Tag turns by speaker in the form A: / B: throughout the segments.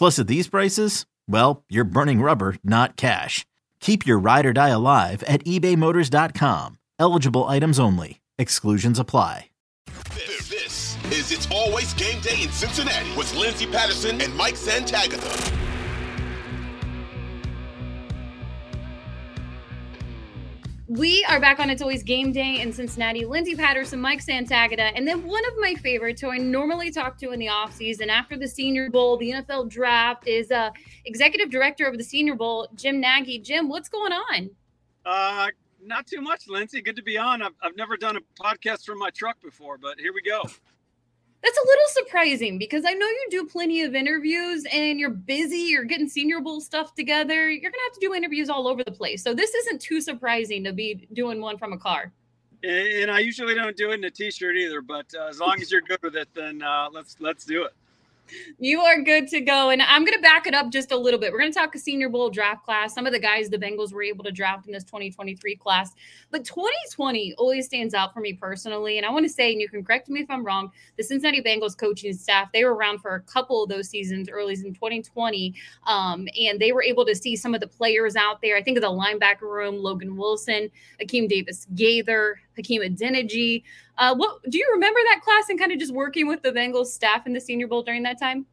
A: Plus, at these prices, well, you're burning rubber, not cash. Keep your ride or die alive at ebaymotors.com. Eligible items only. Exclusions apply.
B: This, this is It's Always Game Day in Cincinnati with Lindsay Patterson and Mike Santagata.
C: We are back on It's Always Game Day in Cincinnati. Lindsay Patterson, Mike Santagata, and then one of my favorites who I normally talk to in the offseason after the Senior Bowl, the NFL draft, is uh, Executive Director of the Senior Bowl, Jim Nagy. Jim, what's going on?
D: Uh, not too much, Lindsay. Good to be on. I've, I've never done a podcast from my truck before, but here we go.
C: That's a little surprising because I know you do plenty of interviews and you're busy, you're getting Senior Bowl stuff together. You're going to have to do interviews all over the place. So this isn't too surprising to be doing one from a car.
D: And I usually don't do it in a t-shirt either, but uh, as long as you're good with it, then uh, let's let's do it.
C: You are good to go. And I'm going to back it up just a little bit. We're going to talk a Senior Bowl draft class. Some of the guys the Bengals were able to draft in this 2023 class. But 2020 always stands out for me personally. And I want to say, and you can correct me if I'm wrong, the Cincinnati Bengals coaching staff, they were around for a couple of those seasons early in 2020. Um, and they were able to see some of the players out there. I think of the linebacker room, Logan Wilson, Akeem Davis Gaither, Hakeem Adeniji. Uh, what do you remember that class and kind of just working with the Bengals staff in the Senior Bowl during that time?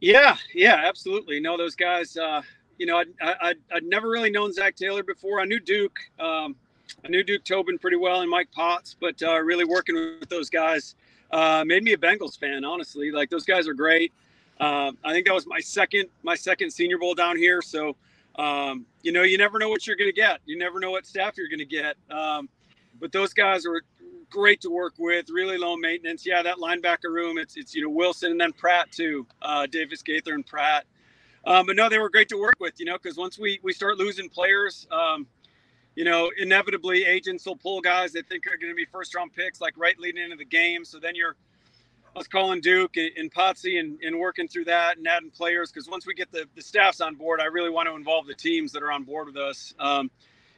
D: Yeah, yeah, absolutely. No, those guys. Uh, you know, I'd, I'd, I'd, never really known Zac Taylor before. I knew Duke. Um, I knew Duke Tobin pretty well and Mike Potts, but uh, really working with those guys uh, made me a Bengals fan. Honestly, like those guys are great. Uh, I think that was my second my second Senior Bowl down here. So, um, you know, you never know what you're going to get. You never know what staff you're going to get. Um, but those guys were great to work with, really low maintenance. Yeah, that linebacker room, it's it's you know Wilson and then Pratt too, uh, Davis Gaither and Pratt. Um, but no, they were great to work with, you know, because once we we start losing players, um, you know, inevitably agents will pull guys they think are going to be first round picks, like right leading into the game. So then you're I was calling Duke and, Potsy and, and working through that and adding players because once we get the, the staffs on board, I really want to involve the teams that are on board with us. Um,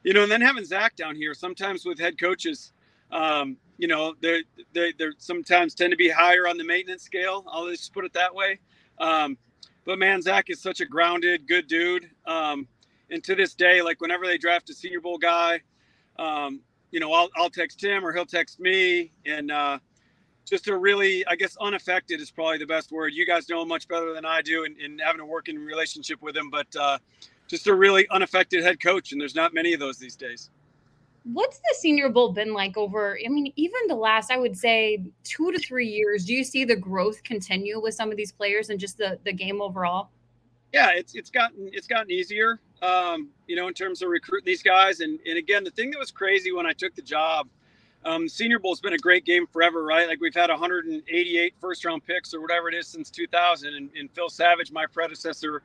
D: you know, and then having Zac down here, sometimes with head coaches, um, you know, they they they sometimes tend to be higher on the maintenance scale. I'll just put it that way. Um, but man, Zac is such a grounded, good dude. Um, and to this day, like whenever they draft a Senior Bowl guy, um, you know, I'll I'll text him or he'll text me, and uh, just a really, I guess, unaffected is probably the best word. You guys know him much better than I do, and having a working relationship with him, but. Uh, just a really unaffected head coach, and there's not many of those these days.
C: What's the Senior Bowl been like over? I mean, even the last, I would say, two to three years. Do you see the growth continue with some of these players and just the the game overall?
D: Yeah, it's it's gotten it's gotten easier, um, you know, in terms of recruiting these guys. And and again, the thing that was crazy when I took the job, um, Senior Bowl's been a great game forever, right? Like we've had 188 first round picks or whatever it is since 2000, and, and Phil Savage, my predecessor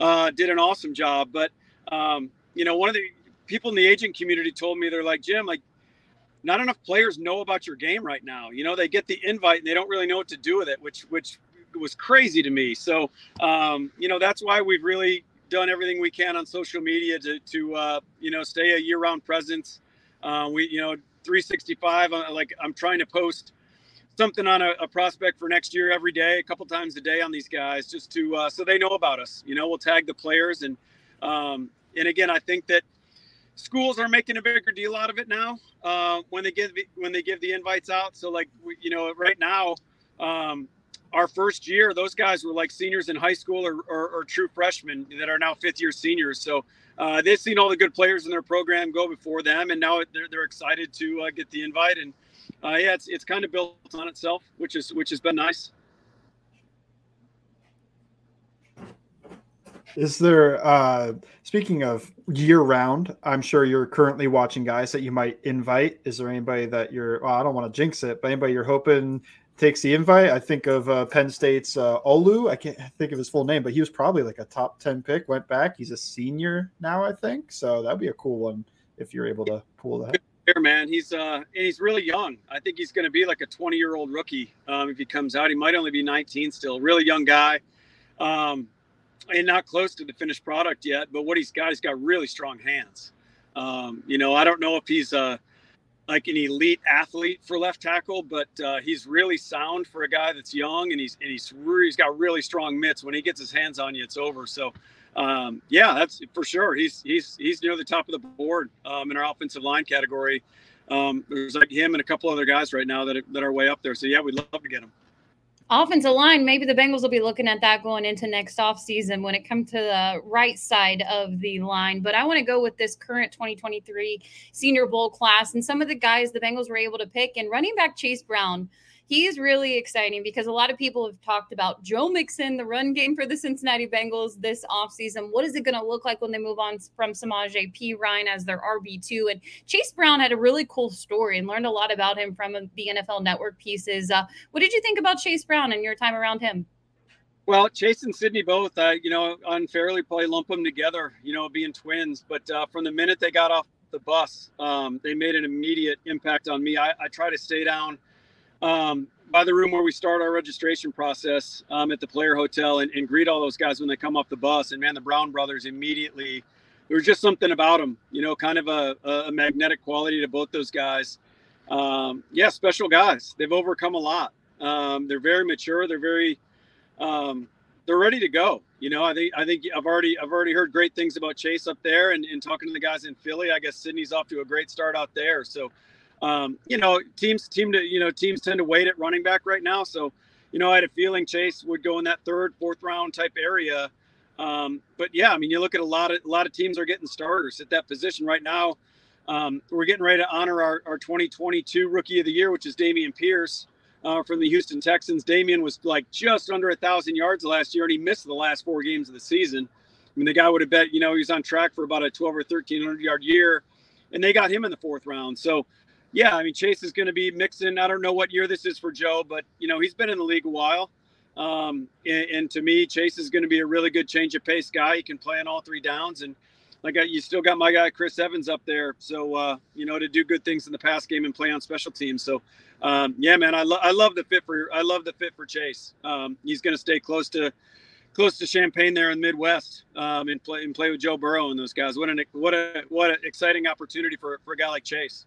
D: uh, did an awesome job. But um, you know, one of the people in the agent community told me they're like Jim, like not enough players know about your game right now. You know, they get the invite and they don't really know what to do with it, which which was crazy to me. So um, you know, that's why we've really done everything we can on social media to to uh, you know stay a year-round presence. Uh, we you know 365. Uh, like I'm trying to post something on a, a, prospect for next year every day, a couple times a day on these guys, just to uh, so they know about us. You know, we'll tag the players and um, and again, I think that schools are making a bigger deal out of it now uh, when they give when they give the invites out. So like you know, right now. Um, our first year, those guys were like seniors in high school or, or, or true freshmen that are now fifth year seniors. So uh, they've seen all the good players in their program go before them, and now they're, they're excited to uh, get the invite. And uh, yeah, it's it's kind of built on itself, which is which has been nice.
E: Is there uh speaking of year round, I'm sure you're currently watching guys that you might invite. Is there anybody that you're well, I don't want to jinx it, but anybody you're hoping takes the invite? I think of uh, Penn State's uh, Olu. I can't think of his full name, but he was probably like a top 10 pick, went back. He's a senior now, I think. So that'd be a cool one if you're able to pull that.
D: Here, man, he's uh, and he's really young. I think he's going to be like a 20 year old rookie um, if he comes out. He might only be 19 still. Really young guy, um, and not close to the finished product yet. But what he's got, he's got really strong hands. Um, you know, I don't know if he's uh, like an elite athlete for left tackle, but uh, he's really sound for a guy that's young, and he's and he's he's got really strong mitts. When he gets his hands on you, it's over. So, um, yeah, that's for sure. He's he's he's near the top of the board um, in our offensive line category. Um, there's like him and a couple other guys right now that are, that are way up there. So yeah, we'd love to get him
C: offensive line, maybe the Bengals will be looking at that going into next offseason when it comes to the right side of the line. But I want to go with this current 2023 Senior Bowl class and some of the guys the Bengals were able to pick. And running back Chase Brown he's really exciting because a lot of people have talked about Joe Mixon, the run game for the Cincinnati Bengals this offseason. What is it going to look like when they move on from Samaje Perine as their RB2? And Chase Brown had a really cool story and learned a lot about him from the NFL Network pieces. Uh, what did you think about Chase Brown and your time around him?
D: Well, Chase and Sydney both, uh, you know, unfairly probably lump them together, you know, being twins. But uh, from the minute they got off the bus, um, they made an immediate impact on me. I, I try to stay down um, by the room where we start our registration process um, at the player hotel and, and, greet all those guys when they come off the bus. And man, the Brown brothers immediately, there was just something about them, you know, kind of a, a magnetic quality to both those guys. Um, yeah, special guys. They've overcome a lot. Um, they're very mature. They're very, um, they're ready to go. You know, I think I think I've already I've already heard great things about Chase up there, and, and talking to the guys in Philly. I guess Sydney's off to a great start out there. So um, you know, teams team to you know teams tend to wait at running back right now. So, you know, I had a feeling Chase would go in that third, fourth round type area. Um, but yeah, I mean, you look at a lot of a lot of teams are getting starters at that position right now. Um, we're getting ready to honor our, our 2022 Rookie of the Year, which is Dameon Pierce uh, from the Houston Texans. Dameon was like just under a thousand yards last year, and he missed the last four games of the season. I mean, the guy would have bet, you know, he's on track for about a 12 or 1300 yard year, and they got him in the fourth round. So yeah, I mean Chase is going to be mixing. I don't know what year this is for Joe, but you know he's been in the league a while. Um, and, and, to me, Chase is going to be a really good change of pace guy. He can play on all three downs, and like you still got my guy Chris Evans up there. So uh, you know to do good things in the pass game and play on special teams. So um, yeah, man, I, lo- I love the fit for I love the fit for Chase. Um, he's going to stay close to close to Champaign there in the Midwest um, and play and play with Joe Burrow and those guys. What an what a what an exciting opportunity for for a guy like Chase.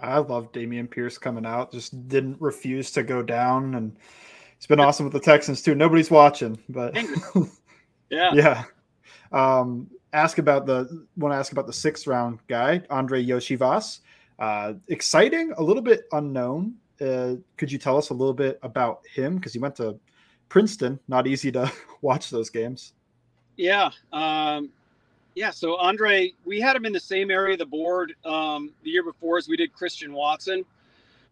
E: I love Dameon Pierce coming out. Just didn't refuse to go down, and it's been awesome with the Texans too. Nobody's watching, but
D: yeah,
E: yeah. Um, ask about the want to ask about the sixth round guy, Andrei Iosivas. Uh, exciting, a little bit unknown. Uh, could you tell us a little bit about him? Because he went to Princeton. Not easy to watch those games.
D: Yeah, um, yeah, so Andrei, we had him in the same area of the board um, the year before as we did Christian Watson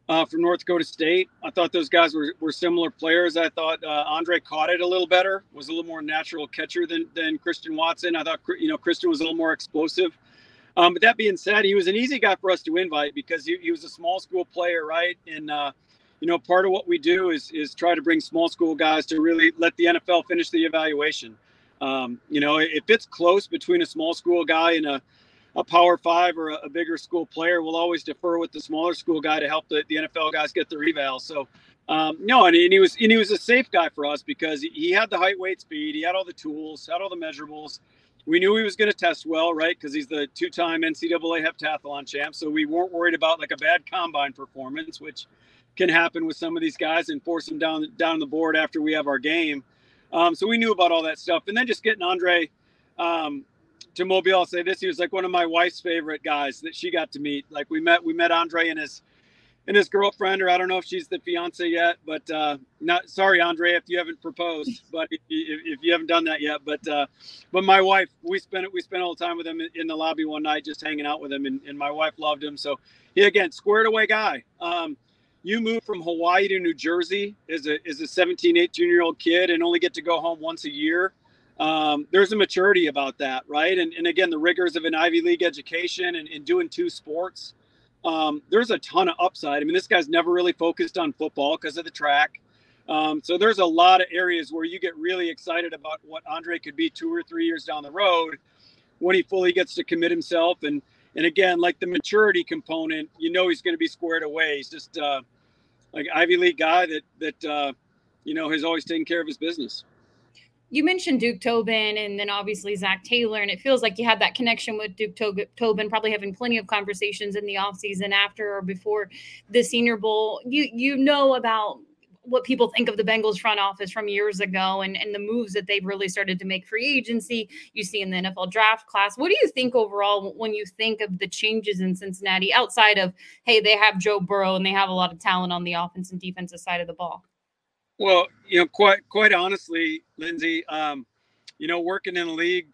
D: uh, from North Dakota State. I thought those guys were, were similar players. I thought uh, Andrei caught it a little better, was a little more natural catcher than, than Christian Watson. I thought, you know, Christian was a little more explosive. Um, but that being said, he was an easy guy for us to invite because he, he was a small school player, right? And uh, you know, part of what we do is is try to bring small school guys to really let the NFL finish the evaluation. Um, you know, if it's close between a small school guy and a, a power five or a, a, bigger school player, we'll always defer with the smaller school guy to help the, the NFL guys get their eval. So, um, no, and, and, he was and he was a safe guy for us because he had the height, weight, speed, he had all the tools, had all the measurables. We knew he was going to test well, right? Because he's the two-time NCAA heptathlon champ. So we weren't worried about like a bad combine performance, which can happen with some of these guys and force them down down the board after we have our game. Um, so we knew about all that stuff, and then just getting Andrei um, to Mobile. I'll say this: he was like one of my wife's favorite guys that she got to meet. Like we met, we met Andrei and his and his girlfriend, or I don't know if she's the fiance yet, but uh, not sorry, Andrei, if you haven't proposed, but if, if you haven't done that yet, but uh, but my wife, we spent it, we spent all the time with him in the lobby one night, just hanging out with him, and, and my wife loved him. So he again, squared away guy. Um, you move from Hawaii to New Jersey as a, as a 17, 18 year old kid and only get to go home once a year. Um, there's a maturity about that, right? And, and again, the rigors of an Ivy League education and, and doing two sports. Um, there's a ton of upside. I mean, this guy's never really focused on football because of the track. Um, so there's a lot of areas where you get really excited about what Andrei could be two or three years down the road when he fully gets to commit himself and and again, like the maturity component, you know he's going to be squared away. He's just uh, like Ivy League guy that that uh, you know has always taken care of his business.
C: You mentioned Duke Tobin and then obviously Zac Taylor, and it feels like you had that connection with Duke Tobin, probably having plenty of conversations in the offseason after or before the Senior Bowl. You you know about what people think of the Bengals front office from years ago and, and the moves that they've really started to make free agency. You see in the NFL draft class. What do you think overall when you think of the changes in Cincinnati outside of, hey, they have Joe Burrow and they have a lot of talent on the offense and defensive side of the ball?
D: Well, you know, quite quite honestly, Lindsay, um, you know, working in the league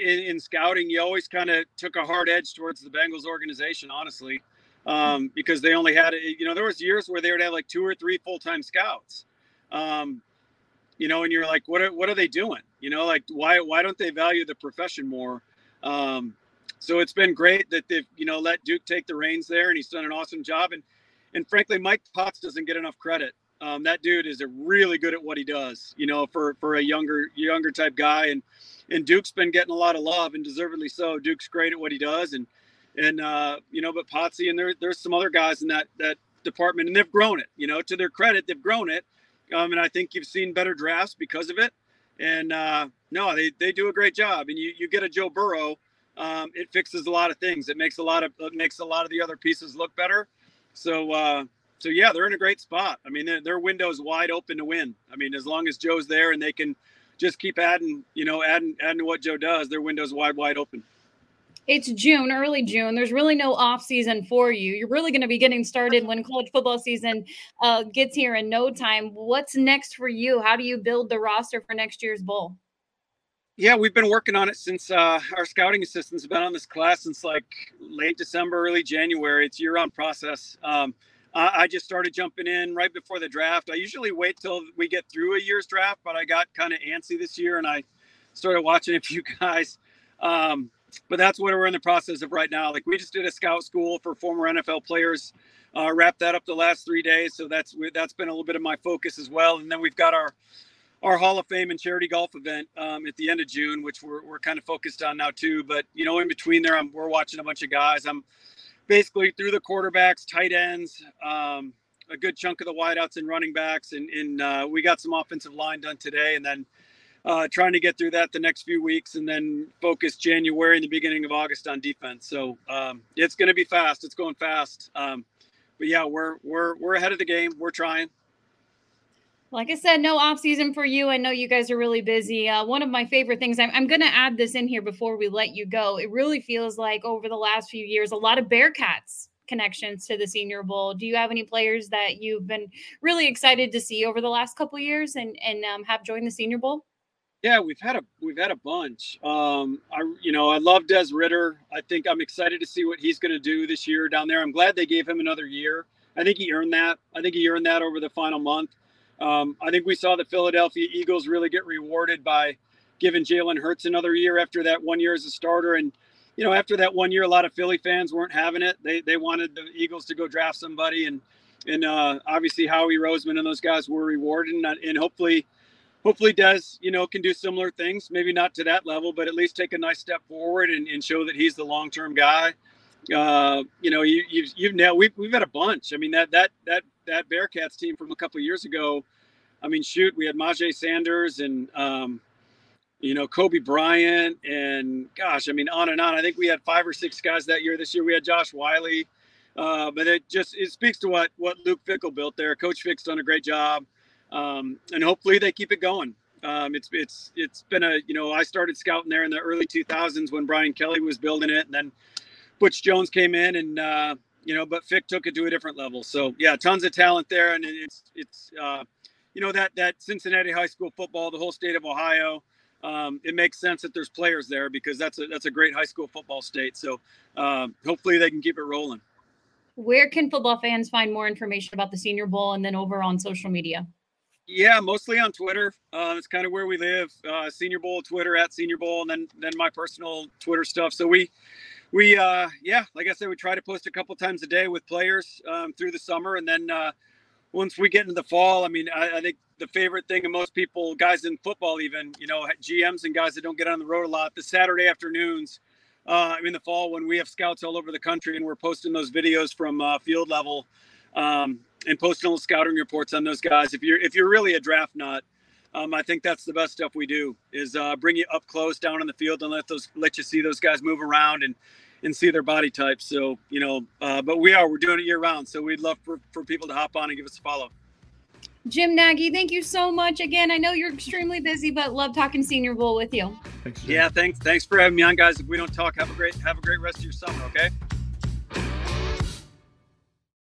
D: in, in scouting, you always kind of took a hard edge towards the Bengals organization, honestly um, because they only had you know there was years where they would have like two or three full-time scouts. Um, you know and you're like what are, what are they doing? You know like why why don't they value the profession more? Um, so it's been great that they've you know let duke take the reins there and he's done an awesome job. And and frankly mike potts doesn't get enough credit. Um, that dude is really good at what he does you know for for a younger younger type guy. And and duke's been getting a lot of love and deservedly so. Duke's great at what he does. And and uh, you know, but Potsy and there, there's some other guys in that that department, and they've grown it. You know, to their credit, they've grown it, um, and I think you've seen better drafts because of it. And uh, no, they they do a great job. And you you get a Joe Burrow, um, it fixes a lot of things. It makes a lot of it makes a lot of the other pieces look better. So uh, so yeah, they're in a great spot. I mean, their, their window is wide open to win. I mean, as long as Joe's there and they can just keep adding, you know, adding adding to what Joe does, their window's wide wide open
C: it's June, early June. There's really no off season for you. You're really going to be getting started when college football season uh, gets here in no time. What's next for you? How do you build the roster for next year's bowl?
D: Yeah, we've been working on it since uh, our scouting assistants have been on this class since like late December, early January. It's year-round process. Um, I, just started jumping in right before the draft. I usually wait till we get through a year's draft, but I got kind of antsy this year and I started watching a few guys. Um, but that's what we're in the process of right now. Like we just did a scout school for former NFL players, uh, wrapped that up the last three days. So that's that's been a little bit of my focus as well. And then we've got our our Hall of Fame and charity golf event um, at the end of June, which we're, we're kind of focused on now too. But you know, in between there, I'm, we're watching a bunch of guys. I'm basically through the quarterbacks, tight ends, um, a good chunk of the wideouts and running backs, and, and uh, we got some offensive line done today, and then uh, trying to get through that the next few weeks and then focus January and the beginning of August on defense. So um, it's going to be fast. It's going fast. Um, but yeah, we're we're we're ahead of the game. We're trying.
C: Like I said, no off season for you. I know you guys are really busy. Uh, one of my favorite things, I'm, I'm going to add this in here before we let you go. It really feels like over the last few years, a lot of Bearcats connections to the Senior Bowl. Do you have any players that you've been really excited to see over the last couple years and and um, have joined the Senior Bowl?
D: Yeah, we've had a we've had a bunch. Um, I you know I love Des Ridder. I think I'm excited to see what he's going to do this year down there. I'm glad they gave him another year. I think he earned that. I think he earned that over the final month. Um, I think we saw the Philadelphia Eagles really get rewarded by giving Jalen Hurts another year after that one year as a starter. And you know, after that one year, a lot of Philly fans weren't having it. They they wanted the Eagles to go draft somebody, and and uh, obviously Howie Roseman and those guys were rewarded, and, and hopefully hopefully Des you know can do similar things maybe not to that level but at least take a nice step forward and, and show that he's the long-term guy. Uh, you know you, you've, you've now we've, we've had a bunch. I mean that that that that bearcats team from a couple years ago i mean shoot we had Myjai Sanders and um, you know Coby Bryant and gosh i mean on and on. I think we had five or six guys that year. This year we had josh Whyle. uh, but it just it speaks to what what luke Fickell built there. Coach fick's done a great job um, and hopefully they keep it going. Um, it's it's it's been a you know I started scouting there in the early 2000s when Brian Kelly was building it, and then Butch Jones came in, and uh, you know, but Fick took it to a different level. So yeah, tons of talent there, and it's it's uh, you know that that Cincinnati high school football, the whole state of Ohio. Um, it makes sense that there's players there because that's a that's a great high school football state. So um, hopefully they can keep it rolling.
C: Where can football fans find more information about the Senior Bowl and then over on social media?
D: Yeah, mostly on Twitter. Uh, it's kind of where we live. Uh, Senior Bowl Twitter at Senior Bowl, and then then my personal Twitter stuff. So we we uh, yeah, like I said, we try to post a couple times a day with players um, through the summer, and then uh, once we get into the fall, I mean, I, I, think the favorite thing of most people, guys in football, even you know, GMs and guys that don't get on the road a lot, the Saturday afternoons. Uh, in the fall, when we have scouts all over the country and we're posting those videos from uh, field level, um, and posting little scouting reports on those guys. If you're if you're really a draft nut, um, I think that's the best stuff we do is uh, bring you up close down on the field and let those let you see those guys move around and and see their body types. So you know, uh, but we are we're doing it year round. So we'd love for, for people to hop on and give us a follow.
C: Jim Nagy, thank you so much again. I know you're extremely busy, but love talking Senior Bowl with you.
D: Thanks. Yeah, thanks. Thanks for having me on, guys. If we don't talk, have a great have a great rest of your summer. Okay.